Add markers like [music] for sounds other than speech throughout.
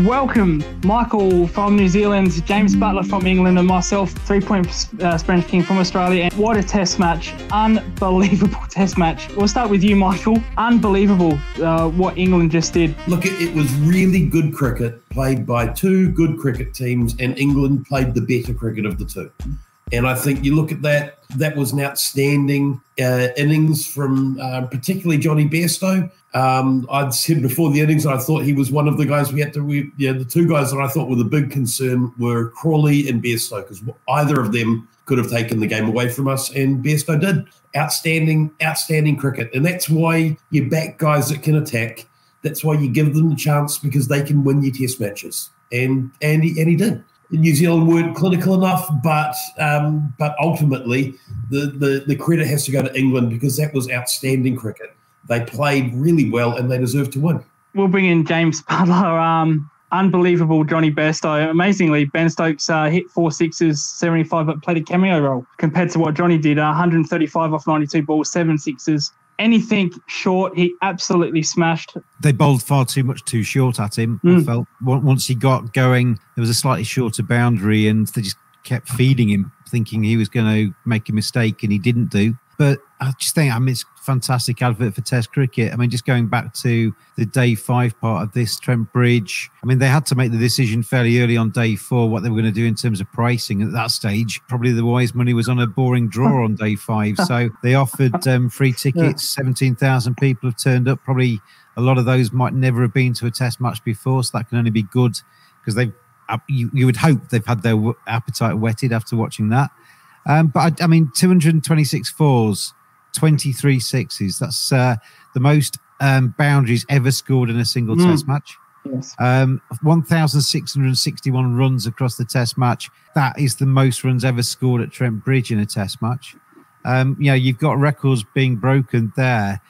welcome, Michael from New Zealand, James Butler from England, and myself, three point uh, Spanish King from Australia. And what a test match! Unbelievable [laughs] test match. We'll start with you, Michael. Unbelievable uh, what England just did. Look, it, it was really good cricket played by two good cricket teams, and England played the better cricket of the two. And I think you look at that, that was an outstanding uh, innings from uh, particularly Jonny Bairstow. Um, I'd said before the innings, I thought he was one of the guys we had to, we, yeah, the two guys that I thought were the big concern were Crawley and Bairstow, because either of them could have taken the game away from us, and Bairstow did. Outstanding, outstanding cricket. And that's why you back guys that can attack. That's why you give them the chance because they can win your test matches. And and he, and he did. New Zealand weren't clinical enough, but um, but ultimately the, the the credit has to go to England because that was outstanding cricket. They played really well and they deserve to win. We'll bring in James Butler. Um, unbelievable Jonny Bairstow. Amazingly, Ben Stokes uh, hit four sixes, 75, but played a cameo role compared to what Jonny did. Uh, 135 off 92 balls, seven sixes. Anything short, he absolutely smashed. They bowled far too much too short at him. I Mm. felt once he got going, there was a slightly shorter boundary, and they just kept feeding him, thinking he was going to make a mistake, and he didn't do. But I just think, I mean, it's a fantastic advert for Test cricket. I mean, just going back to the day five part of this, Trent Bridge. I mean, they had to make the decision fairly early on day four what they were going to do in terms of pricing. At that stage, probably the wise money was on a boring draw on day five. [laughs] So they offered um, free tickets. 17,000 people have turned up. Probably a lot of those might never have been to a test match before. So that can only be good because they've, uh, you, you would hope they've had their appetite whetted after watching that. Um, but I, I mean, 226 fours, 23 sixes. That's uh, the most um, boundaries ever scored in a single Mm. test match. Yes. Um, 1,661 runs across the test match. That is the most runs ever scored at Trent Bridge in a test match. Um, you know, you've got records being broken there,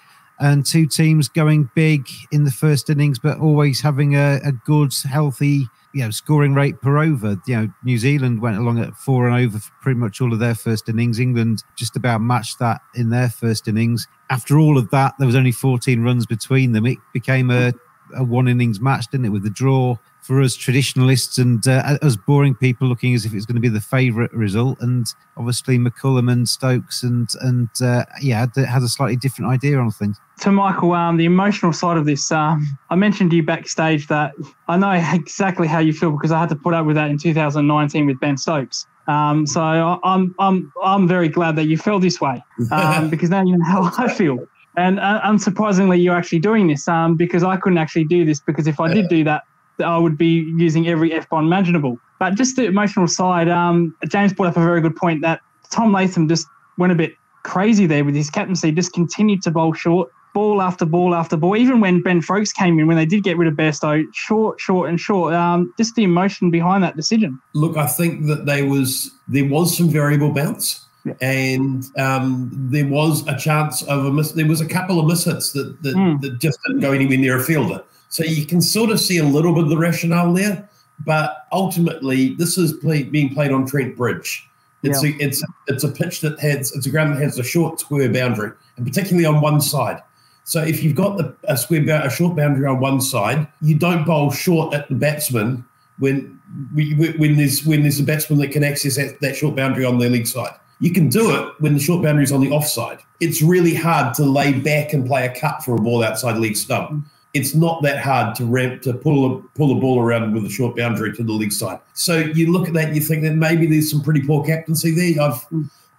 and two teams going big in the first innings, but always having a, a good, healthy, you know, scoring rate per over. You know, New Zealand went along at four and over for pretty much all of their first innings. England just about matched that in their first innings. After all of that, there was only 14 runs between them. It became a a one innings match, didn't it, with the draw for us traditionalists and uh, us boring people looking as if it's going to be the favourite result. And obviously McCullum and Stokes and and uh, yeah, had, had a slightly different idea on things. to Michael, um, the emotional side of this, um, I mentioned to you backstage that I know [laughs] exactly how you feel because I had to put up with that in 2019 with Ben Stokes. Um, so I'm I'm I'm very glad that you feel this way um, [laughs] because now you know how I feel. And uh, unsurprisingly, you're actually doing this um, because I couldn't actually do this because if I did do that, I would be using every F bomb imaginable. But just the emotional side, um, James brought up a very good point that Tom Latham just went a bit crazy there with his captaincy, just continued to bowl short, ball after ball after ball. Even when Ben Foakes came in, when they did get rid of Bairstow, short, short, and short. Um, just the emotion behind that decision. Look, I think that there was there was some variable bounce. Yeah. And um, there was a chance of a miss. There was a couple of mishits that that, mm. that just didn't go anywhere near a fielder. So you can sort of see a little bit of the rationale there. But ultimately, this is play, being played on Trent Bridge. It's yeah. a it's it's a pitch that has it's a ground that has a short square boundary, and particularly on one side. So if you've got the, a square a short boundary on one side, you don't bowl short at the batsman when when there's when there's a batsman that can access that, that short boundary on their leg side. You can do it when the short boundary is on the offside. It's really hard to lay back and play a cut for a ball outside leg stump it's not that hard to ramp to pull a pull a ball around with a short boundary to the leg side. So you look at that and you think that maybe there's some pretty poor captaincy there. I've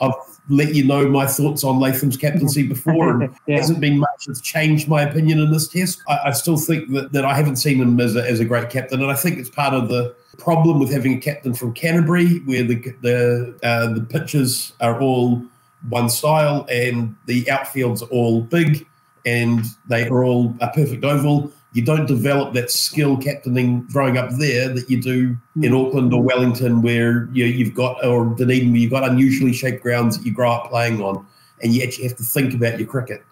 I've let you know my thoughts on Latham's captaincy [laughs] before, and [laughs] yeah. hasn't been much that's changed my opinion in this test. I, I still think that, that I haven't seen him as a, as a great captain, and I think it's part of the problem with having a captain from Canterbury, where the the uh, the pitches are all one style and the outfields are all big and they are all a perfect oval. You don't develop that skill captaining growing up there that you do in hmm. Auckland or Wellington, where you, you've got, or Dunedin, where you've got unusually shaped grounds that you grow up playing on, and you actually have to think about your cricket.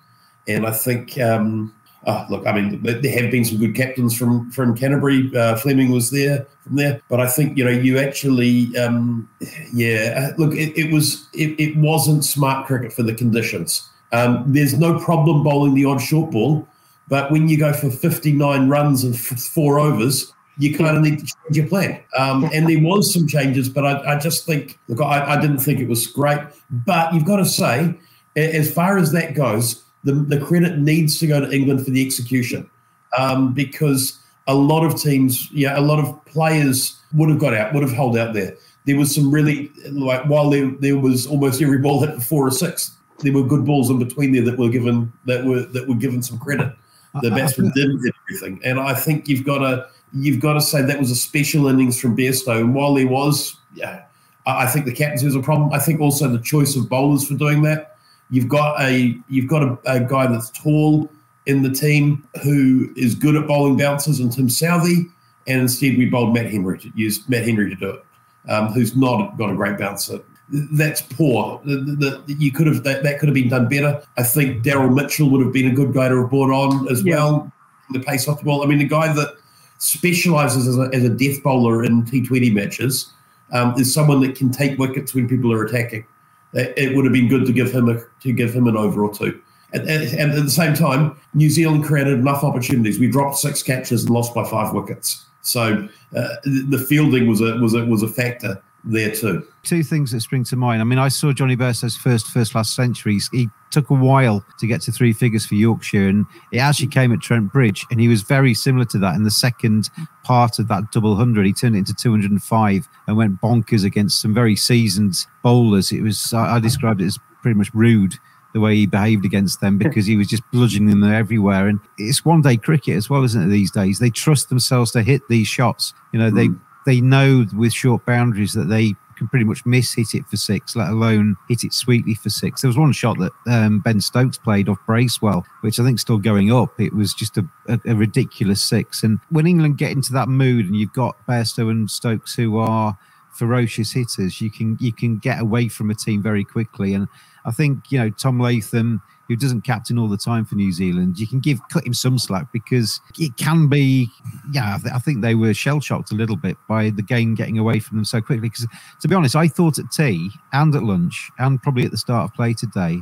And I think, um, oh, look, I mean, there have been some good captains from from Canterbury. Uh, Fleming was there from there, but I think you know you actually, um, yeah, uh, look, it, it was it, it wasn't smart cricket for the conditions. Um, there's no problem bowling the odd short ball, but when you go for 59 runs and f- four overs, you kind of need to change your plan. Um, and there was some changes, but I, I just think, look, I, I, didn't think it was great. But you've got to say, as far as that goes, the, the credit needs to go to England for the execution um, because a lot of teams, yeah, a lot of players would have got out, would have held out there. There was some really, like, while there, there was almost every ball hit for four or six, there were good balls in between there that were given that were that were given some credit. The batsman didn't hit everything, and I think you've got to you've got to say that was a special innings from Bairstow. And while there was, yeah, I think the captaincy was a problem. I think also the choice of bowlers for doing that. You've got a you've got a, a guy that's tall in the team who is good at bowling bounces, and Tim Southee, And instead, we bowled Matt Henry to use Matt Henry to do it, um, who's not got a great bouncer that's poor. The, the, you could have that, that could have been done better. I think Daryl Mitchell would have been a good guy to have brought on as yeah. well. The pace off the ball. I mean, the guy that specialises as a, as a death bowler in T20 matches um, is someone that can take wickets when people are attacking. It would have been good to give him a to give him an over or two. And, and at the same time, New Zealand created enough opportunities. We dropped six catches and lost by five wickets. So uh, the fielding was a was a was a factor there too. Two things that spring to mind. I mean, I saw Jonny Bairstow's first first class centuries. He took a while to get to three figures for Yorkshire, and it actually came at Trent Bridge, and he was very similar to that in the second part of that double hundred. He turned it into 205 and went bonkers against some very seasoned bowlers. It was I, I described it as pretty much rude the way he behaved against them because he was just bludgeoning them everywhere. And it's one day cricket as well, isn't it? These days, they trust themselves to hit these shots. You know, they mm they know with short boundaries that they can pretty much miss hit it for six, let alone hit it sweetly for six. There was one shot that um, Ben Stokes played off Bracewell, which I think still going up. It was just a, a, a, ridiculous six. And when England get into that mood, and you've got Bairstow and Stokes who are ferocious hitters, you can you can get away from a team very quickly. And I think you know Tom Latham who doesn't captain all the time for New Zealand, you can give cut him some slack because it can be. Yeah, I, th- I think they were shell shocked a little bit by the game getting away from them so quickly. Because to be honest, I thought at tea and at lunch and probably at the start of play today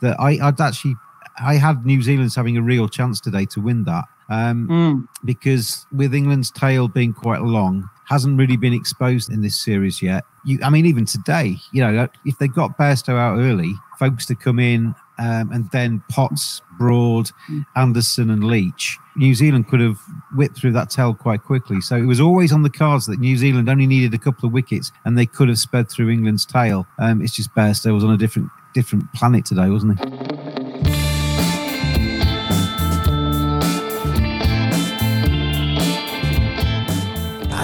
that I, I'd actually I had New Zealand's having a real chance today to win that. Um, mm. Because with England's tail being quite long, hasn't really been exposed in this series yet. You, I mean, even today, you know, if they got Bairstow out early, Foakes to come in um, and then Potts, Broad, Anderson, and Leach, New Zealand could have whipped through that tail quite quickly. So it was always on the cards that New Zealand only needed a couple of wickets and they could have sped through England's tail. Um, it's just Bairstow was on a different different planet today, wasn't he?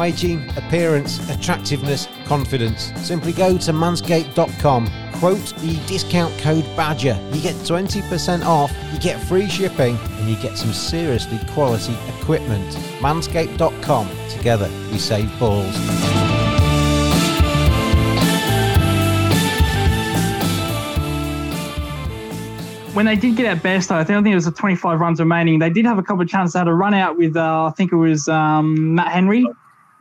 Hygiene, appearance, attractiveness, confidence. Simply go to manscaped.com. Quote the discount code BADGER. You get 20% off, you get free shipping, and you get some seriously quality equipment. Manscaped.com. Together, we save balls. when they did get out best, I think, it was the 25 runs remaining. They did have a couple of chances. They had a run out with, uh, I think it was um, Matt Henry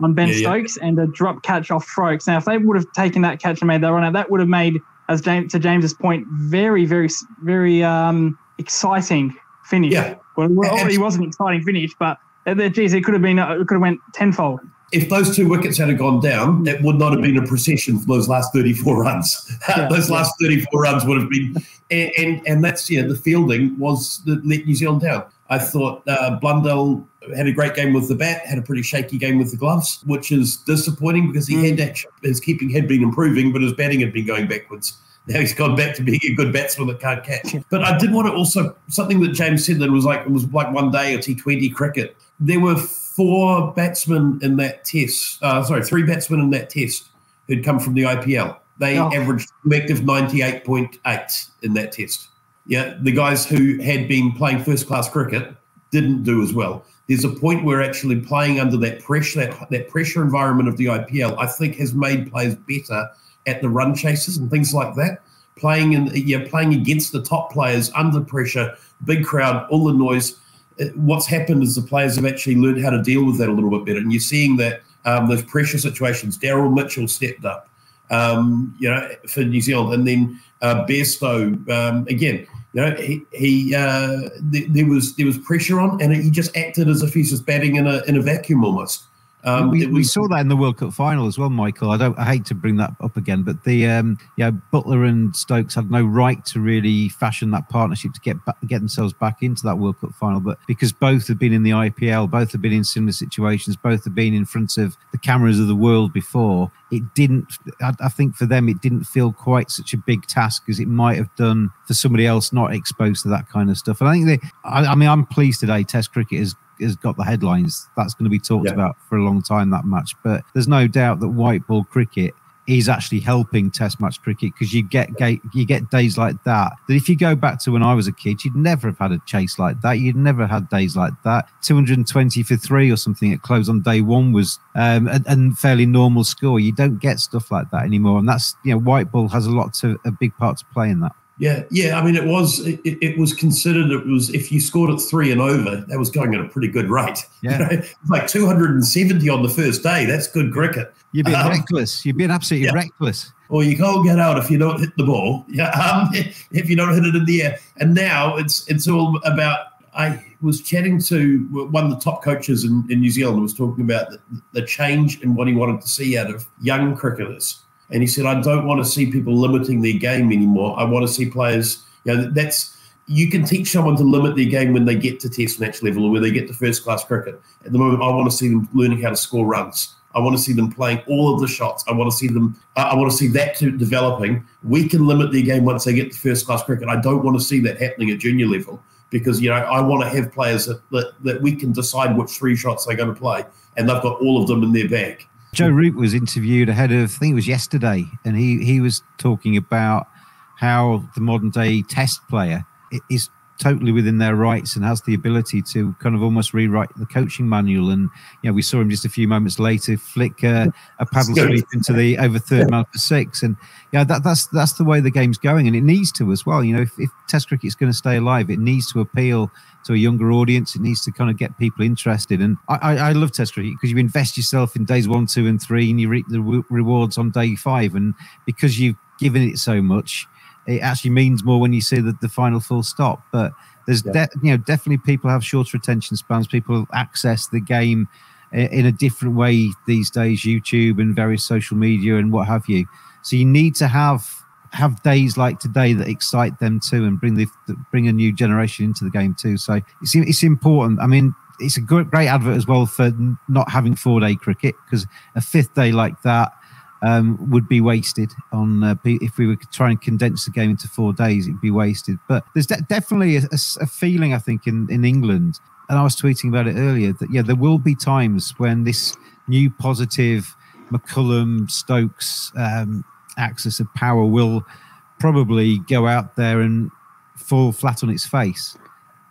on Ben yeah, Stokes yeah. and a drop catch off Froaks. Now, if they would have taken that catch and made that run out, that would have made, as James to James's point, very, very, very um, exciting finish. Yeah. Well, well already was an exciting finish, but uh, geez, it could have been, uh, it could have went tenfold if those two wickets had gone down, it would not have been a procession for those last 34 runs. [laughs] Yeah, those last 34 runs would have been, and, and, and that's, yeah, the fielding was that let New Zealand down. I thought uh, Blundell had a great game with the bat, had a pretty shaky game with the gloves, which is disappointing because he mm. had actually, his keeping had been improving, but his batting had been going backwards. Now he's gone back to being a good batsman that can't catch. But I did want to also something that James said that was like it was like one day a T20 cricket. There were four batsmen in that test. Uh, sorry, three batsmen in that test who'd come from the IPL. They oh. averaged collective 98.8 in that test. Yeah, the guys who had been playing first class cricket didn't do as well. There's a point where actually playing under that pressure, that, that pressure environment of the IPL, I think has made players better at the run chases and things like that. Playing in, yeah, playing against the top players under pressure, big crowd, all the noise what's happened is the players have actually learned how to deal with that a little bit better. And you're seeing that um, those pressure situations. Daryl Mitchell stepped up, um, you know, for New Zealand, and then uh, um, again. You know, he, he uh, th- there was there was pressure on, and he just acted as if he's just batting in a in a vacuum almost. Um, we, was, we, saw that in the World Cup final as well, Michael. I don't. I hate to bring that up again, but the um, yeah, Buttler and Stokes had no right to really fashion that partnership to get back, get themselves back into that World Cup final. But because both have been in the IPL, both have been in similar situations, both have been in front of the cameras of the world before, it didn't. I, I think for them, it didn't feel quite such a big task as it might have done for somebody else not exposed to that kind of stuff. And I think they. I, I mean, I'm pleased today. Test cricket is has got the headlines. That's going to be talked yeah. about for a long time. That match, but there's no doubt that white ball cricket is actually helping Test match cricket because you get you get days like that. That if you go back to when I was a kid, you'd never have had a chase like that. You'd never had days like that. 220 for three or something at close on day one was um, a, fairly normal score. You don't get stuff like that anymore, and that's you know white ball has a lot to a big part to play in that. Yeah, yeah. I mean, it was it, it, was considered it was if you scored at three and over, that was going at a pretty good rate. [laughs] Yeah, you know, like two hundred and seventy on the first day. That's good cricket. You've been um, reckless. You've been absolutely yeah. reckless. Or you can't get out if you don't hit the ball. [laughs] Yeah, um, if you don't hit it in the air. And now it's it's all about. I was chatting to one of the top coaches in, in New Zealand. Was talking about the, the change in what he wanted to see out of young cricketers and he said, I don't want to see people limiting their game anymore. I want to see players, you know, that's you can teach someone to limit their game when they get to test match level or when they get to first class cricket. At the moment, I want to see them learning how to score runs. I want to see them playing all of the shots. I want to see them. I want to see that to developing. We can limit their game once they get to first class cricket. I don't want to see that happening at junior level because you know I want to have players that, that, that we can decide which three shots they're going to play, and they've got all of them in their bag. Joe Root was interviewed ahead of, I think it was yesterday, and he, he was talking about how the modern day test player is totally within their rights and has the ability to kind of almost rewrite the coaching manual. And you know, we saw him just a few moments later flick uh, a paddle sweep into the over third man for six. And yeah, that, that's that's the way the game's going, and it needs to as well. You know, if, if Test cricket is going to stay alive, it needs to appeal to a younger audience. It needs to kind of get people interested. And I, I, I love Test cricket because you invest yourself in days one, two, and three, and you reap the re- rewards on day five. And because you've given it so much it actually means more when you see the, the final full stop. But there's yeah. de- you know definitely people have shorter attention spans. People access the game in a different way these days, YouTube and various social media and what have you. So you need to have have days like today that excite them too, and bring the bring a new generation into the game too. So it's it's important. I mean, it's a good, great advert as well for not having four day cricket because a fifth day like that um, would be wasted on uh, if we were trying to condense the game into four days. It'd be wasted. But there's de- definitely a, a, feeling, I think, in in England, and I was tweeting about it earlier that yeah, there will be times when this new positive McCullum Stokes um, axis of power will probably go out there and fall flat on its face.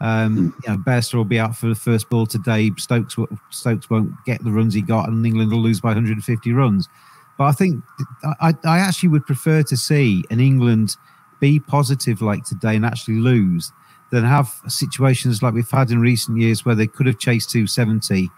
Um, hmm. you know, Bairstow will be out for the first ball today. Stokes Stokes won't get the runs he got, and England will lose by 150 runs. But I think I, I actually would prefer to see an England be positive like today and actually lose than have situations like we've had in recent years where they could have chased 270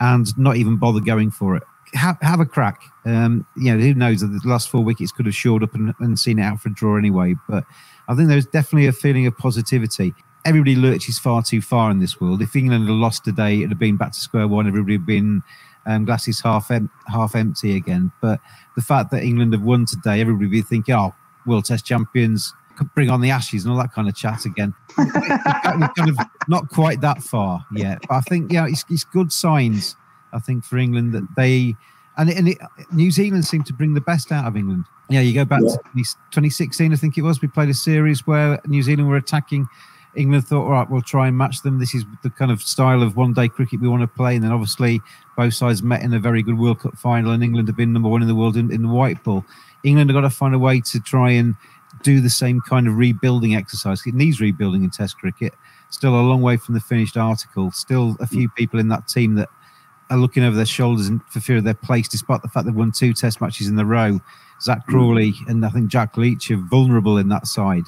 and not even bother going for it. Have, have a crack. Um, you know, who knows? That the last four wickets could have shored up and, and seen it out for a draw anyway. But I think there's definitely a feeling of positivity everybody lurches far too far in this world. If England had lost today, it'd have been back to square one. Everybody had been um, glasses half em- half empty again. But the fact that England have won today, everybody would be thinking, "Oh, World Test champions, bring on the Ashes and all that kind of chat again." [laughs] We're kind of not quite that far yet, but I think yeah, it's, it's good signs. I think for England that they and, and it, New Zealand seemed to bring the best out of England. Yeah, you go back yeah. to 2016, I think it was. We played a series where New Zealand were attacking England thought, all right, we'll try and match them. This is the kind of style of one day cricket we want to play. And then obviously both sides met in a very good World Cup final, and England have been number one in the world in, in the white ball. England have got to find a way to try and do the same kind of rebuilding exercise. It needs rebuilding in Test cricket. Still a long way from the finished article. Still a few mm. people in that team that are looking over their shoulders and for fear of their place, despite the fact they've won two Test matches in a row. Zak mm. Crawley and I think Jack Leach are vulnerable in that side.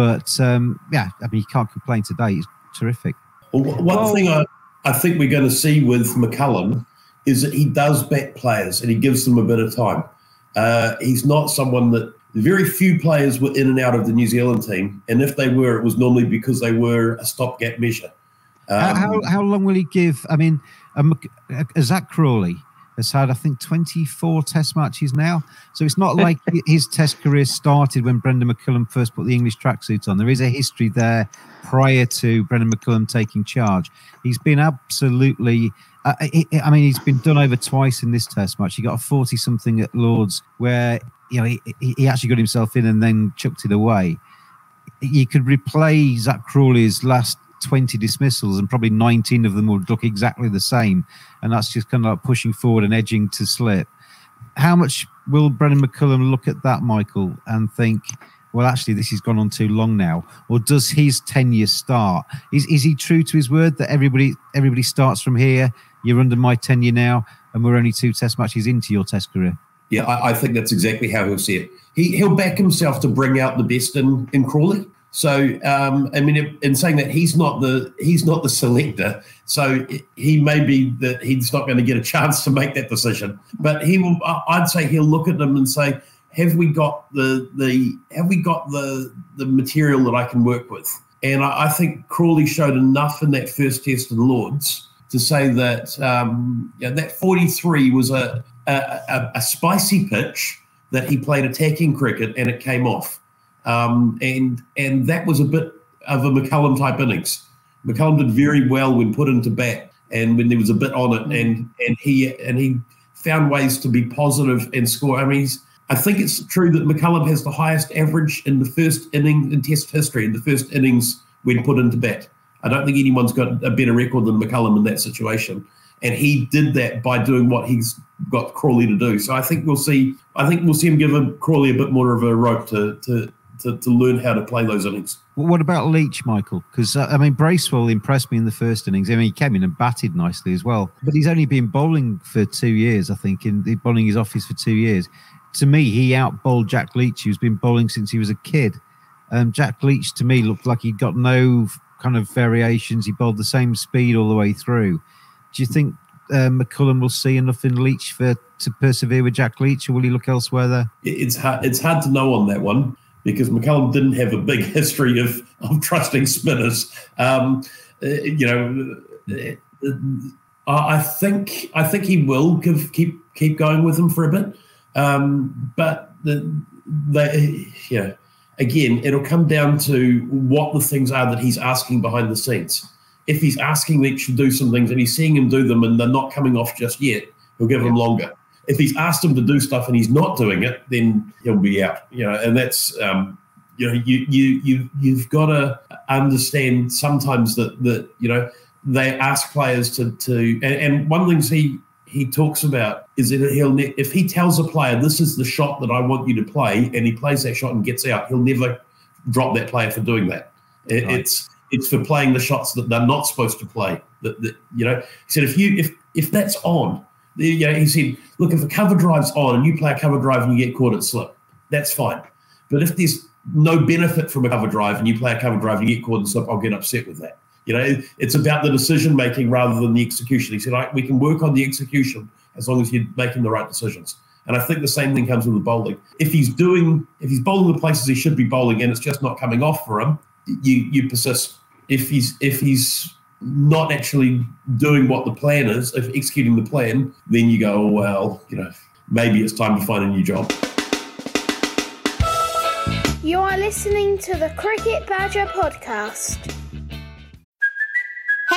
But um, yeah, I mean, you can't complain today. It's terrific. Well, one thing I, I think we're going to see with McCullum is that he does back players and he gives them a bit of time. Uh, he's not someone that very few players were in and out of the New Zealand team, and if they were, it was normally because they were a stopgap measure. Um, how, how, long will he give? I mean, um, Zak Crawley has had, I think, 24 test matches now. So it's not like [laughs] his test career started when Brendon McCullum first put the English tracksuit on. There is a history there prior to Brendon McCullum taking charge. He's been absolutely. Uh, I mean, he's been done over twice in this test match. He got a 40 something at Lords where you know he, he actually got himself in and then chucked it away. You could replay Zak Crawley's last 20 dismissals and probably 19 of them would look exactly the same. And that's just kind of like pushing forward and edging to slip. How much will Brendon McCullum look at that, Michael, and think, well, actually, this has gone on too long now? Or does his tenure start? Is, is he true to his word that everybody everybody starts from here? You're under my tenure now, and we're only two test matches into your test career. Yeah, I, I think that's exactly how he'll see it. He, he'll back himself to bring out the best in, in Crawley. So um, I mean, in saying that he's not the he's not the selector, so he may be that he's not going to get a chance to make that decision. But he will. I'd say he'll look at them and say, "Have we got the the have we got the the material that I can work with?" And I, I think Crawley showed enough in that first test in Lords to say that um, yeah, that 43 was a, a a spicy pitch that he played attacking cricket and it came off. Um, and and that was a bit of a McCullum type innings. McCullum did very well when put into bat and when there was a bit on it, and and he and he found ways to be positive and score. I mean, I think it's true that McCullum has the highest average in the first inning in Test history in the first innings when put into bat. I don't think anyone's got a better record than McCullum in that situation. And he did that by doing what he's got Crawley to do. So I think we'll see. I think we'll see him give a Crawley a bit more of a rope to to to, to learn how to play those innings. What about Leach, Michael? Because uh, I mean, Bracewell impressed me in the first innings. I mean, he came in and batted nicely as well. But he's only been bowling for two years, I think. In the bowling his office for two years. To me, he out bowled Jack Leach, who's been bowling since he was a kid. Um, Jack Leach to me looked like he'd got no kind of variations. He bowled the same speed all the way through. Do you think uh, McCullum will see enough in Leach for to persevere with Jack Leach, or will he look elsewhere there? It's hard, it's hard to know on that one because McCullum didn't have a big [laughs] history of, of trusting spinners. Um, uh, you know, uh, I think I think he will give, keep keep going with them for a bit. Um, but the, they, yeah, again, it'll come down to what the things are that he's asking behind the scenes. If he's asking Leach to do some things and he's seeing him do them and they're not coming off just yet, he'll give him longer. If he's asked him to do stuff and he's not doing it, then he'll be out. You know, and that's um, you know, you you you you've got to understand sometimes that that you know they ask players to to and, and one of the things he he talks about is that he'll ne- if he tells a player this is the shot that I want you to play and he plays that shot and gets out, he'll never drop that player for doing that. It, Right. It's it's for playing the shots that they're not supposed to play. That, that you know, he said if you if if that's on, you know, he said, look, if a cover drive's on and you play a cover drive and you get caught at slip, that's fine. But if there's no benefit from a cover drive and you play a cover drive and you get caught in slip, I'll get upset with that. You know, it's about the decision making rather than the execution. He said, I, we can work on the execution as long as you're making the right decisions. And I think the same thing comes with the bowling. If he's doing, if he's bowling the places he should be bowling and it's just not coming off for him, you you persist. If he's if he's not actually doing what the plan is, if executing the plan, then you go, oh, well, you know, maybe it's time to find a new job. You are listening to the Cricket Badger podcast.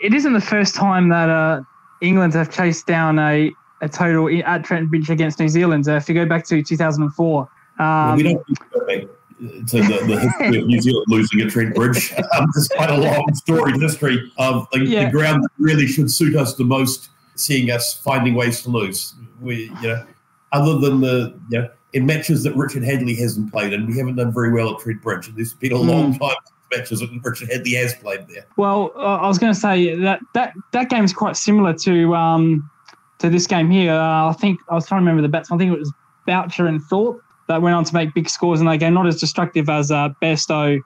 It isn't the first time that uh, England have chased down a, a total at Trent Bridge against New Zealand. Uh, if you go back to 2004, um, we don't need to go back the, the history of New Zealand losing at Trent Bridge. [laughs] Um, it's quite a long storied history of the, Yeah. the ground that really should suit us the most, seeing us finding ways to lose. We, you know, other than the, you know, in matches that Richard Hadlee hasn't played, and we haven't done very well at Trent Bridge. And there's been a long Mm. time matches that Richard Hadlee has played there. Well, uh, I was going to say that that that game is quite similar to um, to this game here. Uh, I think I was trying to remember the bats. I think it was Butcher and Thorpe that went on to make big scores in that game. Not as destructive as uh, Bairstow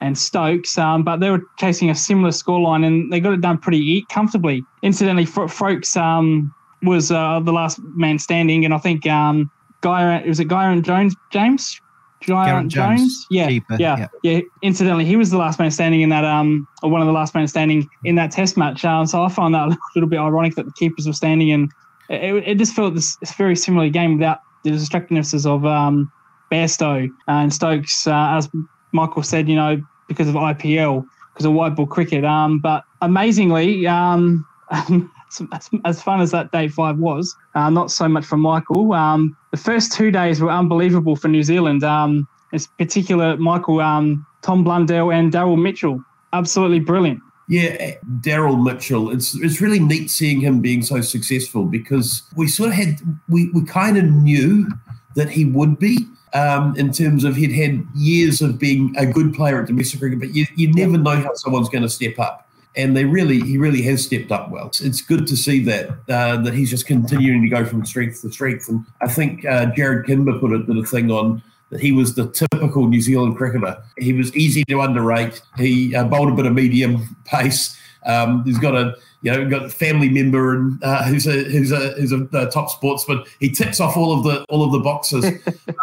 and Stokes, um, but they were chasing a similar scoreline and they got it done pretty comfortably. Incidentally, Fro- Frokes um, was uh, the last man standing, and I think um, Guy was it Guy and Jones James. Geraint Jones, Jones, yeah, keeper, yeah, yeah. yeah. Incidentally, he was the last man standing in that, um, or one of the last men standing in that Test match. Um, so I find that [laughs] a little bit ironic that the keepers were standing, and it, it just felt this, this very similar game without the distractivenesses of um, Bairstow and Stokes, uh, as Michael said, you know, because of IPL, because of white ball cricket. Um, but amazingly, um, [laughs] as, as fun as that day five was, uh, not so much for Michael. Um, the first two days were unbelievable for New Zealand. Um, in particular, Michael, um, Tom Blundell, and Daryl Mitchell. Absolutely brilliant. Yeah, Daryl Mitchell. It's it's really neat seeing him being so successful because we sort of had we, we kind of knew that he would be um, in terms of he'd had years of being a good player at domestic cricket, but you, you never know how someone's going to step up. And they really, he really has stepped up well. It's, good to see that uh, that he's just continuing to go from strength to strength. And I think uh, Jarrod Kimber put it did a thing on that he was the typical New Zealand cricketer. He was easy to underrate. He uh, bowled a bit of medium [laughs] pace. Um, he's got a you know got a family member and uh, who's a who's a who's a, uh top sportsman. He ticks off all of the all of the boxes. [laughs]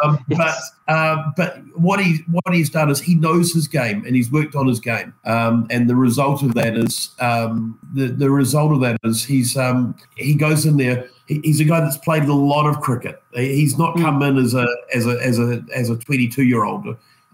Um, But uh, but what he what he's done is he knows his game and he's worked on his game. Um, and the result of that is um, the the result of that is he's um, he goes in there. He, he's a guy that's played a lot of cricket. He's not come in as a as a as a as a 22 year old,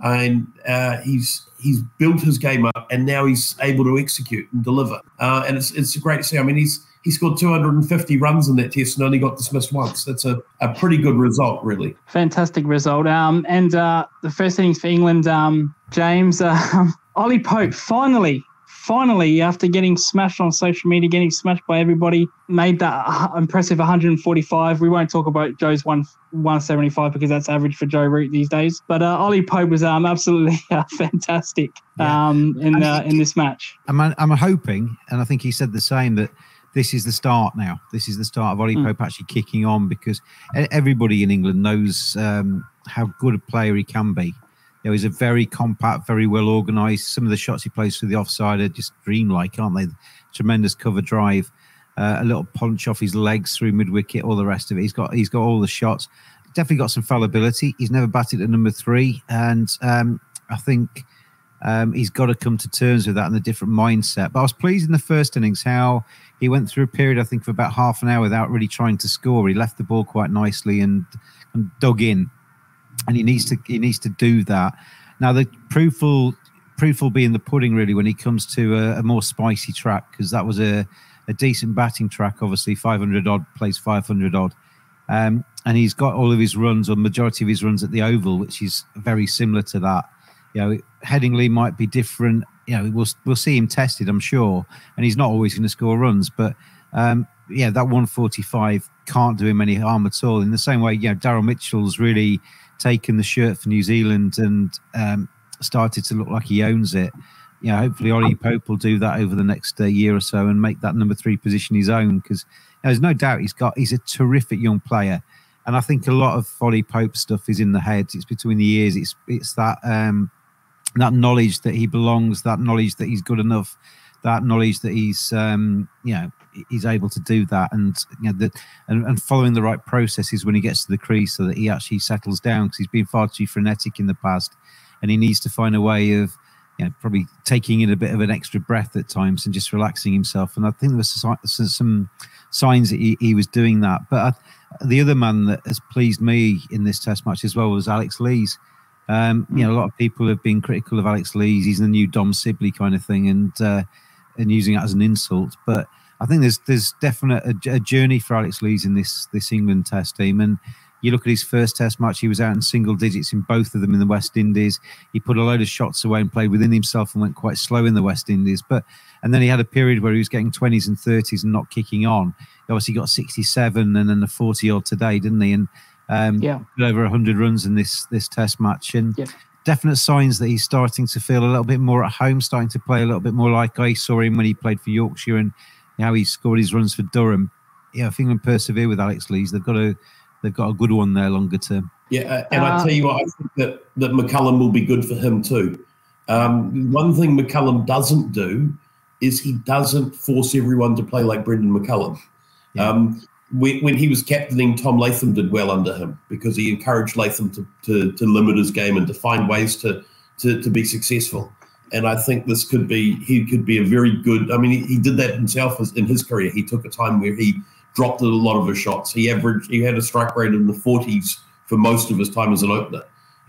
and uh, he's he's built his game up, and now he's able to execute and deliver. Uh, and it's it's great to see. I mean, he's he scored 250 runs in that test and only got dismissed once. That's a, a pretty good result, really. Fantastic result. Um, and uh, the first innings for England, um, James, uh, [laughs] Ollie Pope finally, finally, after getting smashed on social media, getting smashed by everybody, made that uh, impressive 145. We won't talk about Joe's one 175 because that's average for Joe Root these days. But uh, Ollie Pope was um, absolutely [laughs] uh, fantastic um, in uh, in this match. I'm, I'm hoping, and I think he said the same, that this is the start now. This is the start of Ollie Mm. Pope actually kicking on because everybody in England knows um, how good a player he can be. You know, he's a very compact, very well organised. Some of the shots he plays through the offside are just dreamlike, aren't they? Tremendous cover drive, uh, a little punch off his legs through mid wicket, all the rest of it. He's got he's got all the shots. Definitely got some fallibility. He's never batted at number three, and um, I think um, he's got to come to terms with that and a different mindset. But I was pleased in the first innings how he went through a period, I think, for about half an hour without really trying to score. He left the ball quite nicely and, and dug in, and he needs to he needs to do that. Now the proof will proof will be in the pudding really when he comes to a, a more spicy track because that was a, a decent batting track. Obviously, 500 odd plays 500 odd. Um, and he's got all of his runs, or majority of his runs at the Oval, which is very similar to that you know, Headingley might be different. You know, we'll we'll see him tested, I'm sure, and he's not always going to score runs, but um, yeah, that 145 can't do him any harm at all. In the same way, you know, Daryl Mitchell's really taken the shirt for New Zealand and um, started to look like he owns it. You know, hopefully Ollie Pope will do that over the next uh, year or so and make that number three position his own because there's no doubt he's got he's a terrific young player. And I think a lot of Ollie Pope stuff is in the head. It's between the ears. It's it's that um, that knowledge that he belongs, that knowledge that he's good enough, that knowledge that he's um, you know he's able to do that, and you know that and, and following the right processes when he gets to the crease, so that he actually settles down because he's been far too frenetic in the past, and he needs to find a way of you know probably taking in a bit of an extra breath at times and just relaxing himself. And I think there was some signs that he, he was doing that, but. I, the other man that has pleased me in this test match as well was Alex Lees. Um, you know, a lot of people have been critical of Alex Lees. He's the new Dom Sibley kind of thing, and uh, and using it as an insult. But I think there's there's definite a, a, journey for Alex Lees in this this England Test team. And you look at his first Test match; he was out in single digits in both of them in the West Indies. He put a load of shots away and played within himself and went quite slow in the West Indies. But and then he had a period where he was getting 20s and 30s and not kicking on. He obviously got 67 and then a 40 odd today, didn't he? And um, yeah, over 100 runs in this this Test match, and yeah. Definite signs that he's starting to feel a little bit more at home, starting to play a little bit more like I saw him when he played for Yorkshire and how he scored his runs for Durham. Yeah, I if England persevere with Alex Lees, they've got a they've got a good one there longer term. Yeah, uh, and uh, I tell you what, I think that that McCullum will be good for him too. Um, one thing McCullum doesn't do is he doesn't force everyone to play like Brendon McCullum. Yeah. Um, when, he was captaining, Tom Latham did well under him because he encouraged Latham to, to, to limit his game and to find ways to, to, to be successful. And I think this could be, he could be a very good, I mean, he, he did that himself in his career. He took a time where he dropped a lot of his shots. He averaged, he had a strike rate in the 40s for most of his time as an opener,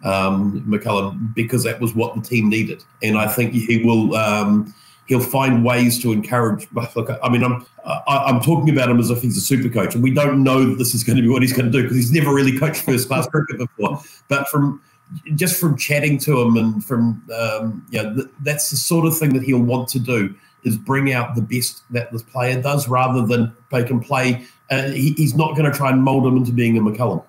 um, McCullum, because that was what the team needed. And I think he will, um, he'll find ways to encourage. Look, I mean, I'm I, am talking about him as if he's a super coach, and we don't know that this is going to be what he's going to do because he's never really coached first class cricket before. But from just from chatting to him and from um, yeah, th- that's the sort of thing that he'll want to do is bring out the best that this player does rather than they can play. Uh, he, he's not going to try and mold him into being a McCullum.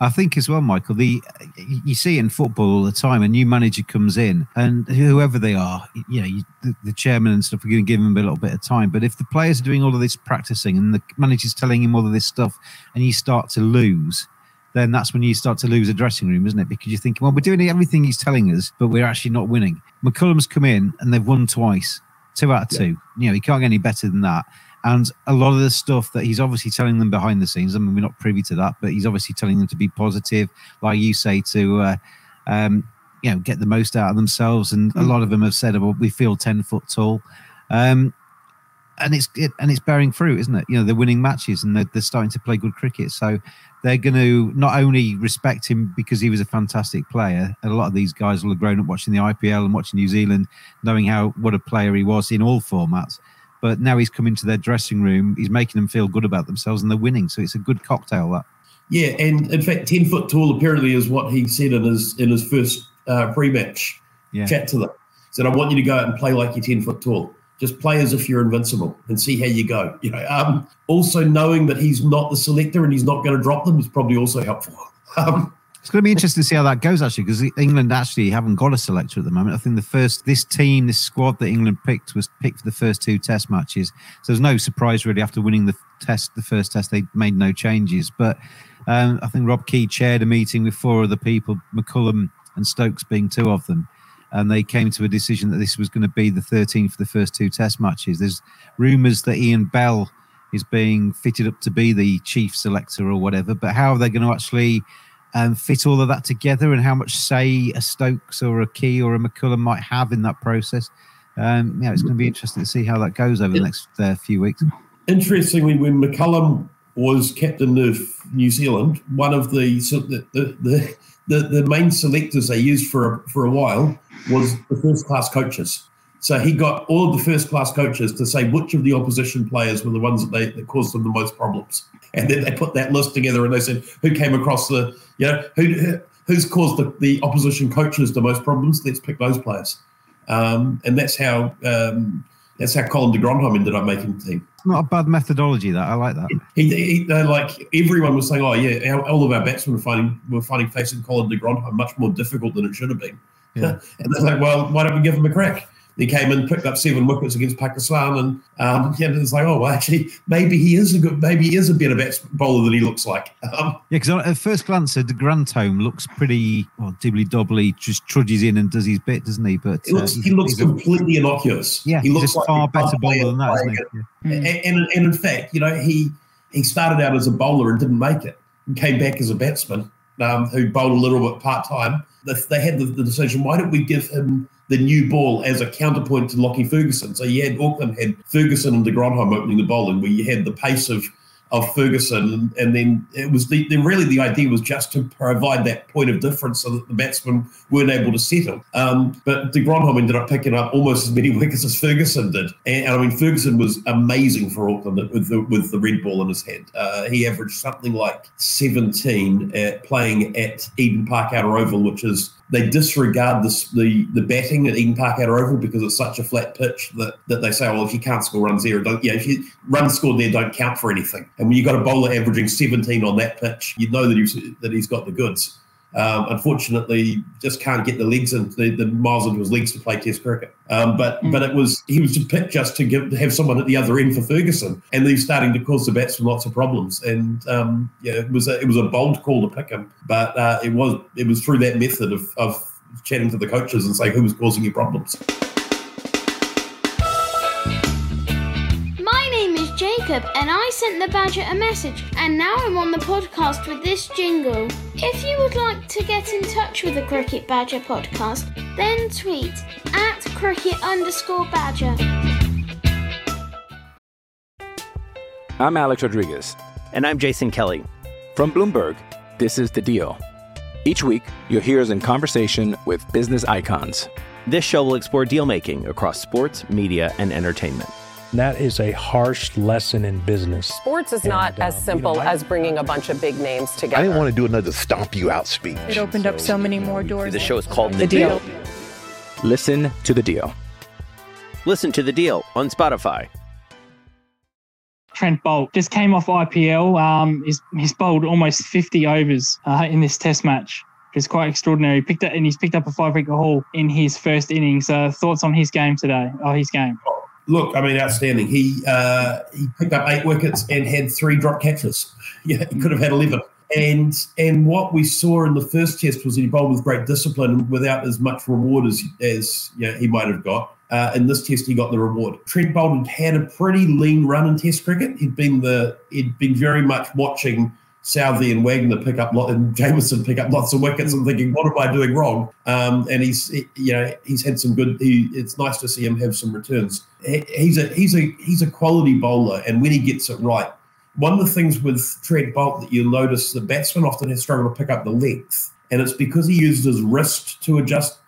I think as well, Michael. The you see in football all the time, a new manager comes in, and whoever they are, you know, you, the, the, chairman and stuff are going to give him a little bit of time. But if the players are doing all of this practicing and the manager's telling him all of this stuff, and you start to lose, then that's when you start to lose a dressing room, isn't it? Because you're thinking, well, we're doing everything he's telling us, but we're actually not winning. McCullum's come in and they've won twice, two out of yeah. two. You know, he can't get any better than that. And a lot of the stuff that he's obviously telling them behind the scenes, I mean, we're not privy to that, but he's obviously telling them to be positive, like you say, to, uh, um, you know, get the most out of themselves. And mm. a lot of them have said, well, we feel 10 foot tall. Um, and it's it, and it's bearing fruit, isn't it? You know, they're winning matches and they're, they're starting to play good cricket. So they're going to not only respect him because he was a fantastic player. And a lot of these guys will have grown up watching the IPL and watching New Zealand, knowing how what a player he was in all formats but now he's come into their dressing room. He's making them feel good about themselves, and they're winning. So it's a good cocktail. That. Yeah, and in fact, ten foot tall apparently is what he said in his in his first uh, pre-match yeah. chat to them. He said, "I want you to go out and play like you're ten foot tall. Just play as if you're invincible and see how you go." [laughs] You know. Um, also, knowing that he's not the selector and he's not going to drop them is probably also helpful. [laughs] Um, it's going to be interesting to see how that goes, actually, because England actually haven't got a selector at the moment. I think the first, this team, this squad that England picked was picked for the first two test matches. So there's no surprise, really, after winning the test, the first test, they made no changes. But Um, I think Rob Key chaired a meeting with four other people, McCullum and Stokes being two of them, and they came to a decision that this was going to be the 13 for the first two Test matches. There's rumours that Ian Bell is being fitted up to be the chief selector or whatever, but how are they going to actually um, fit all of that together and how much say a Stokes or a Key or a McCullum might have in that process? Um, yeah, it's going to be interesting to see how that goes over the next uh, few weeks. Interestingly, when McCullum was captain of New Zealand, one of the so the, the, the, the, the main selectors they used for a, for a while was the first class coaches. So he got all of the first class coaches to say which of the opposition players were the ones that they that caused them the most problems, and then they put that list together and they said who came across the you know who who's caused the, the opposition coaches the most problems. Let's pick those players, um, and that's how um, that's how Colin de Grandhomme ended up making the team. Not a bad methodology. That I like that. He, he like everyone was saying, oh yeah, all of our batsmen were finding were finding facing Colin de Grandhomme much more difficult than it should have been. Yeah. [laughs] and they're like, well, why don't we give him a crack? He came in, picked up seven wickets against Pakistan, and um, yeah, it's like, oh, well, actually, maybe he is a good, maybe he is a better bats bowler than he looks like. [laughs] Um, Yeah, because at first glance, uh, the Grandhomme looks pretty well, dibbly dobbly, just trudges in and does his bit, doesn't he? But he looks, uh, he looks he's a- completely innocuous. Yeah, he he's looks a like far better bowler than that, playing isn't he? it. And, and, and in fact, you know, he he started out as a bowler and didn't make it. And came back as a batsman um, who bowled a little bit part time. They, had the, the decision: why don't we give him the new ball as a counterpoint to Lockie Ferguson? So you had Auckland had Ferguson and de Grandhomme opening the bowling, where you had the pace of of Ferguson, and, and then it was the, the really the idea was just to provide that point of difference so that the batsmen weren't able to settle. Um, but de Grandhomme ended up picking up almost as many [laughs] wickets as Ferguson did, and, I mean Ferguson was amazing for Auckland with the with the red ball in his hand. Uh, he averaged something like 17 at playing at Eden Park Outer Oval, which is they disregard the the batting at Eden Park Outer Oval because it's such a flat pitch that, that they say, well, if you can't score runs there, don't yeah, if you runs scored there don't count for anything. And when you've got a bowler averaging 17 on that pitch, you know that he's that he's got the goods. Um, unfortunately, just can't get the legs and the, the miles into his legs to play Test cricket. Um, but but it was he was picked just to give to have someone at the other end for Ferguson, and he's starting to cause the batsmen lots of problems. And um, yeah, it was a, it was a bold call to pick him, but uh, it was it was through that method of, of chatting to the coaches and saying who was causing you problems. My name is Jacob, and I sent the Badger a message, and now I'm on the podcast with this jingle. If you would like to get in touch with the Cricket Badger podcast, then tweet at cricket underscore badger. I'm Alex Rodriguez. And I'm Jason Kelly. From Bloomberg, this is The Deal. Each week, you'll hear us in conversation with business icons. This show will explore deal making across sports, media, and entertainment. That is a harsh lesson in business. Sports is not as simple as bringing a bunch of big names together. I didn't want to do another stomp you out speech. It opened up so many more doors. The show is called The Deal. Listen to The Deal. Listen to The Deal on Spotify. Trent Boult just came off IPL. Um, he's he's bowled almost 50 overs uh, in this Test match. It's quite extraordinary. He picked up and he's picked up a five wicket haul in his first innings. Uh, thoughts on his game today? Oh, his game. Look, I mean, outstanding. He uh, he picked up eight wickets and had three drop catches. [laughs] Yeah, he could have had eleven. And and what we saw in the first test was he bowled with great discipline without as much reward as as you know, he might have got. Uh, in this test, he got the reward. Trent Boult had had a pretty lean run in Test cricket. He'd been the he'd been very much watching Southee and Wagner pick up lot and [laughs] Jamieson pick up lots of wickets and thinking, what am I doing wrong? Um, and he's he- you know he's had some good. He, it's nice to see him have some returns. He- He's a he's a he's a quality bowler, and when he gets it right. One of the things with Trent Boult that you'll notice the batsman often has struggled to pick up the length, and it's because he uses his wrist to adjust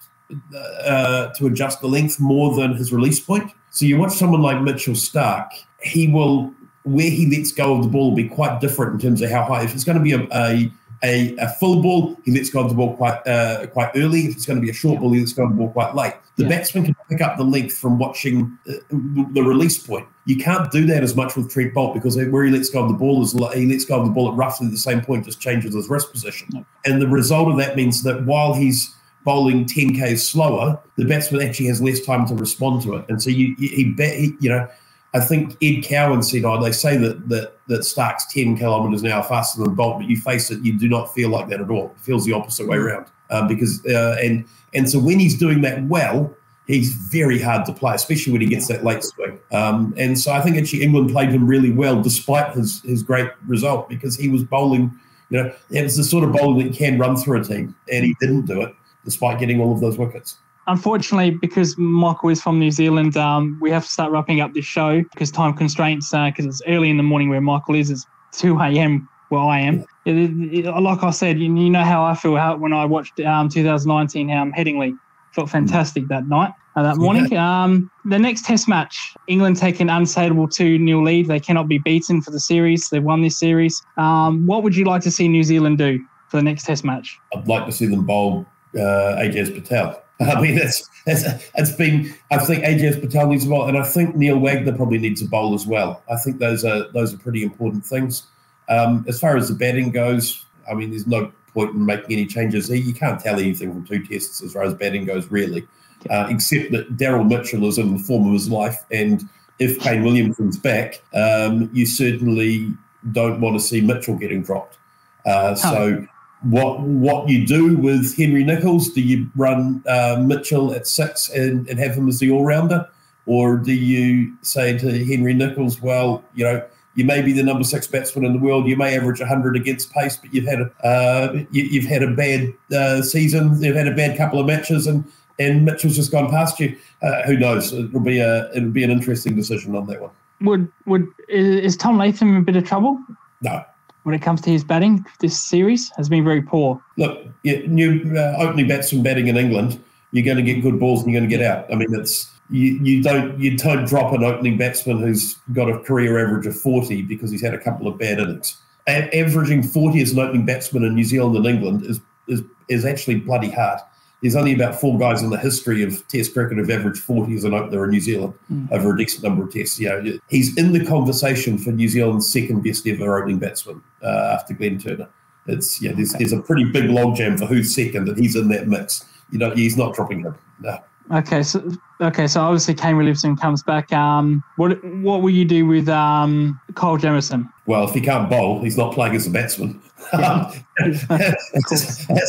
uh, to adjust the length more than his release point. So you watch someone like Mitchell Starc, he will where he lets go of the ball will be quite different in terms of how high. If it's going to be a a, a, a full ball, he lets go of the ball quite uh, quite early. If it's going to be a short ball, he lets go of the ball quite late. The batsman can pick up the length from watching uh, the release point. You can't do that as much with Trent Boult because where he lets go of the ball is he lets go of the ball at roughly the same point, just changes his wrist position. And the result of that means that while he's bowling 10k slower, the batsman actually has less time to respond to it. And so you, he he, you know, I think Ed Cowan said, "Oh, they say that that that Starc's ten kilometres an hour faster than Boult, but you face it, you do not feel like that at all. It feels the opposite way around um, because uh, and and so when he's doing that well." He's very hard to play, especially when he gets that late swing. Um, and so I think actually England played him really well, despite his his great result, because he was bowling. You know, it was the sort of bowling that can run through a team, and he didn't do it despite getting all of those wickets unfortunately, because Michael is from New Zealand, um, we have to start wrapping up this show because time constraints. Because uh, it's early in the morning where Michael is. It's two a.m. where I am. It, it, it, like I said, you, you, know how I feel how, when I watched um, 2019 um, Headingley. Felt fantastic that night, uh, that morning. Yeah. Um, the next Test match, England take an unassailable 2 0 lead. They cannot be beaten for the series. They've won this series. Um, what would you like to see New Zealand do for the next Test match? I'd like to see them bowl uh, Ajaz Patel. [laughs] I mean, it's it's it's been. I think Ajaz Patel needs a bowl, and I think Neil Wagner probably needs a bowl as well. I think those are those are pretty important things. Um, as far as the batting goes, I mean, there's no point in making any changes. You can't tell anything from two tests as far as batting goes, really, uh, except that Daryl Mitchell is in the form of his life, and if Kane Williamson's back, um, you certainly don't want to see Mitchell getting dropped. Uh, so what what you do with Henry Nicholls. Do you run uh, Mitchell at six and, and have him as the all rounder, or do you say to Henry Nicholls, well, you know, you may be the number six batsman in the world. You may average 100 against pace, but you've had a uh, you, have had a bad uh, season. You've had a bad couple of matches, and and Mitchell's just gone past you. Uh, who knows? It'll be a it'll be an interesting decision on that one. Would would is Tom Latham in a bit of trouble? No, when it comes to his batting this series has been very poor. Look, yeah, new uh, opening batsman batting in England, you're going to get good balls and you're going to get out. I mean, it's you, you don't you don't drop an opening batsman who's got a career average of 40 because he's had a couple of bad innings. A- averaging 40 as an opening batsman in New Zealand and England is is is actually bloody hard there's only about four guys in the history of Test cricket who've averaged 40 as an opener in New Zealand mm. over a decent number of tests. You know, he's in the conversation for New Zealand's second best ever opening batsman uh, after Glenn Turner. It's yeah, there's, okay. there's a pretty big logjam for who's second, and he's in that mix. You know, he's not dropping him. No. Okay, so okay, so obviously Kane Williamson comes back. Um, what what will you do with um Kyle Jamieson? Well, if he can't bowl, he's not playing as a batsman. Yeah. [laughs] [laughs]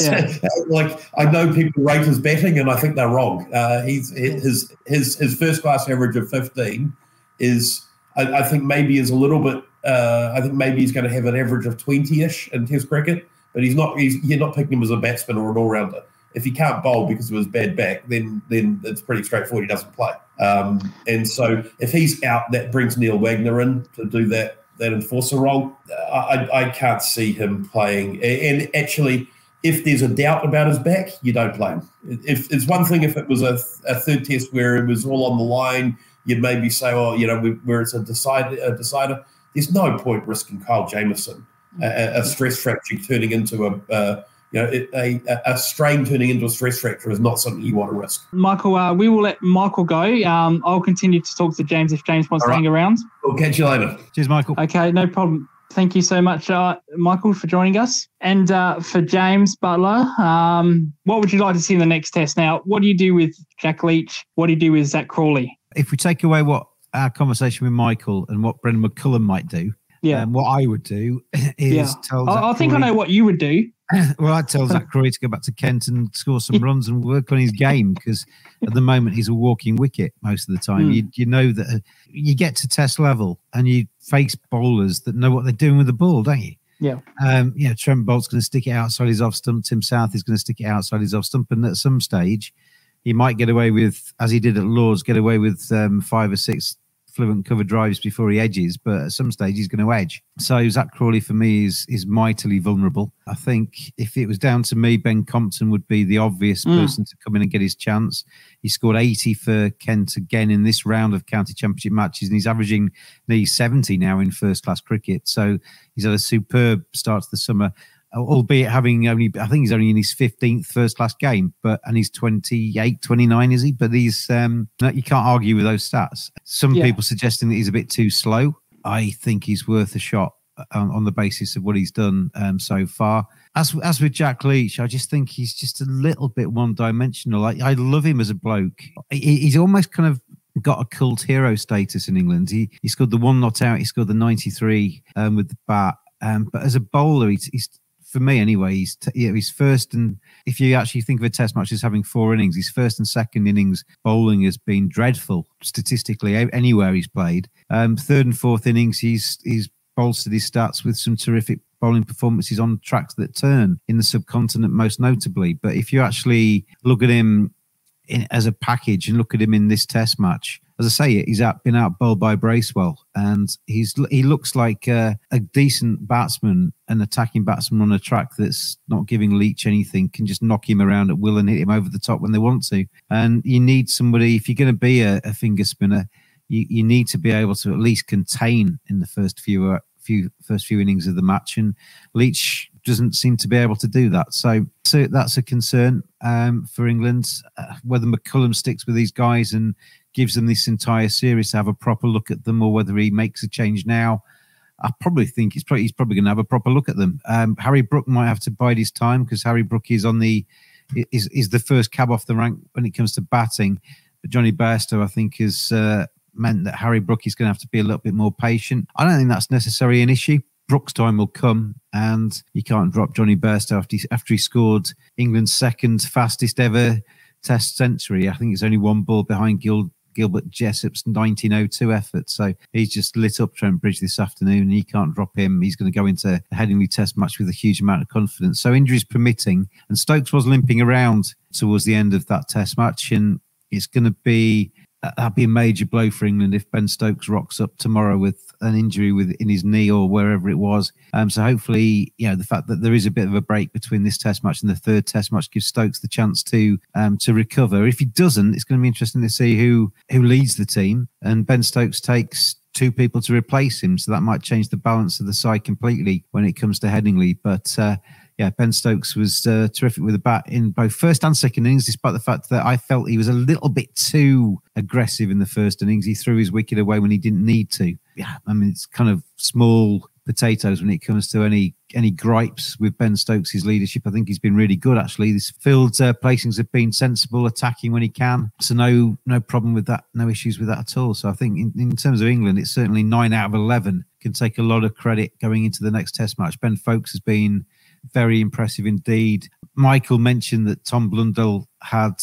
yeah. Like I know people rate his batting, and I think they're wrong. Uh, he's his his his first class average of fifteen is I, I think maybe is a little bit. Uh, I think maybe he's going to have an average of twenty ish in Test cricket, but he's not. He's you're not picking him as a batsman or an all rounder if he can't bowl because of his bad back, then then it's pretty straightforward. He doesn't play. Um, and so if he's out, that brings Neil Wagner in to do that that enforcer role. I, I can't see him playing. And actually, if there's a doubt about his back, you don't play him. If it's one thing if it was a, a third test where it was all on the line, you'd maybe say, oh, you know, where it's a decider. A decider there's no point risking Kyle Jamieson, a, a stress fracture turning into a, a you know, a, a, strain turning into a stress fracture is not something you want to risk. Michael, uh, we will let Michael go. Um, I'll continue to talk to James if James wants right. to hang around. We'll catch you later. Cheers, Michael. Okay, no problem. Thank you so much, uh, Michael, for joining us. And uh, for James Butler, um, what would you like to see in the next test? Now, what do you do with Jack Leach? What do you do with Zak Crawley? If we take away what our conversation with Michael and what Brendon McCullum might do, yeah. Um, what I would do [laughs] is yeah. tell. I, I think I know what you would do. [laughs] well, I'd tell Zak to go back to Kent and score some runs and work on his game because at the moment he's a walking wicket most of the time. Mm. You, you know that uh, you get to test level and you face bowlers that know what they're doing with the ball, don't you? Yeah. Um, yeah, Trent Boult's going to stick it outside his off stump. Tim Southee is going to stick it outside his off stump. And at some stage, he might get away with, as he did at Lords, get away with um, five or six fluent cover drives before he edges, but at some stage he's going to edge. So Zak Crawley for me is is mightily vulnerable. I think if it was down to me, Ben Compton would be the obvious mm. person to come in and get his chance. He scored 80 for Kent again in this round of county championship matches, and he's averaging nearly 70 now in first class cricket. So he's had a superb start to the summer albeit having only, I think he's only in his 15th first class game, but, and he's 28, 29, is he? But he's, um, you can't argue with those stats. Some yeah. people suggesting that he's a bit too slow. I think he's worth a shot on, on the basis of what he's done um, so far. As, as with Jack Leach, I just think he's just a little bit one dimensional. I, I love him as a bloke. He, he's almost kind of got a cult hero status in England. He he scored the one not out. He scored the 93 um, with the bat. Um, but as a bowler, he's, he's for me anyway. He's t- yeah, he's first and if you actually think of a Test match as having four innings, his first and second innings bowling has been dreadful statistically anywhere he's played. Um, third and fourth innings, he's he's bolstered his stats with some terrific bowling performances on tracks that turn in the subcontinent, most notably. But if you actually look at him in, as a package and look at him in this Test match, as I say, he's out, been out bowled by Bracewell, and he's he looks like a, a decent batsman, an attacking batsman on a track that's not giving Leach anything, can just knock him around at will and hit him over the top when they want to. And you need somebody if you're going to be a, a finger spinner, you, you need to be able to at least contain in the first few uh, few first few innings of the match, and Leach doesn't seem to be able to do that. So, so that's a concern um, for England. Uh, whether McCullum sticks with these guys and gives them this entire series to have a proper look at them, or whether he makes a change now. I probably think he's probably, he's probably going to have a proper look at them. Um, Harry Brook might have to bide his time because Harry Brook is on the is is the first cab off the rank when it comes to batting. But Jonny Bairstow, I think, has uh, meant that Harry Brook is going to have to be a little bit more patient. I don't think that's necessarily an issue. Brook's time will come, and you can't drop Jonny Bairstow after he, after he scored England's second fastest ever Test century. I think it's only one ball behind Gil, Gilbert Jessop's 1902 effort. So he's just lit up Trent Bridge this afternoon and he can't drop him. He's going to go into a Headingley test match with a huge amount of confidence. So injuries permitting. And Stokes was limping around towards the end of that test match. And it's going to be that'd be a major blow for England if Ben Stokes rocks up tomorrow with an injury with in his knee or wherever it was. Um, so hopefully, you know, the fact that there is a bit of a break between this Test match and the third Test match gives Stokes the chance to um, to recover. If he doesn't, it's going to be interesting to see who who leads the team. And Ben Stokes takes two people to replace him, so that might change the balance of the side completely when it comes to Headingley. But uh, yeah, Ben Stokes was uh, terrific with the bat in both first and second innings, despite the fact that I felt he was a little bit too aggressive in the first innings. He threw his wicket away when he didn't need to. Yeah, I mean, it's kind of small potatoes when it comes to any any gripes with Ben Stokes' leadership. I think he's been really good actually. His field uh, placings have been sensible, attacking when he can. So no no problem with that, no issues with that at all. So I think in, in terms of England, it's certainly nine out of eleven can take a lot of credit going into the next Test match. Ben Foakes has been very impressive indeed. Michael mentioned that Tom Blundell had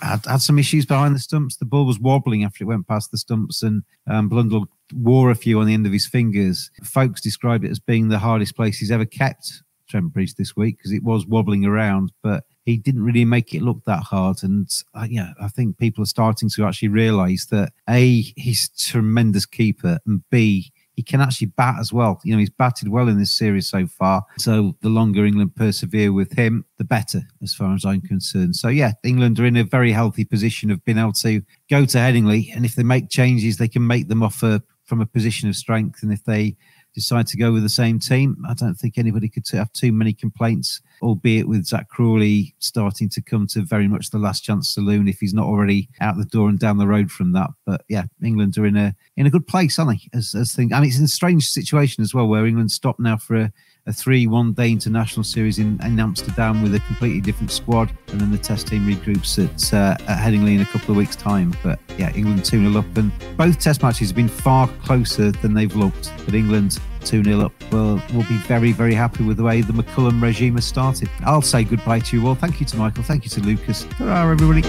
had, had some issues behind the stumps. The ball was wobbling after it went past the stumps, and um, Blundell wore a few on the end of his fingers. Foakes described it as being the hardest place he's ever kept Trent Bridge this week because it was wobbling around, but he didn't really make it look that hard. And uh, yeah, I think people are starting to actually realise that a he's a tremendous keeper, and b he can actually bat as well. You know, he's batted well in this series so far. So the longer England persevere with him, the better, as far as I'm concerned. So yeah, England are in a very healthy position of being able to go to Headingley, and if they make changes, they can make them off a, from a position of strength. And if they decide to go with the same team, I don't think anybody could have too many complaints, albeit with Zak Crawley starting to come to very much the last chance saloon if he's not already out the door and down the road from that. But yeah, England are in a in a good place, aren't they? As, as things, and it's in a strange situation as well, where England stopped now for a a three one day international series in, in Amsterdam with a completely different squad. And then the test team regroups at, uh, at Headingley in a couple of weeks' time. But yeah, England 2 0 up. And both test matches have been far closer than they've looked. But England 2 0 up will, will be very, very happy with the way the McCullum regime has started. I'll say goodbye to you all. Thank you to Michael. Thank you to Lucas. Hurrah, everybody.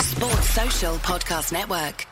Sports Social Podcast Network.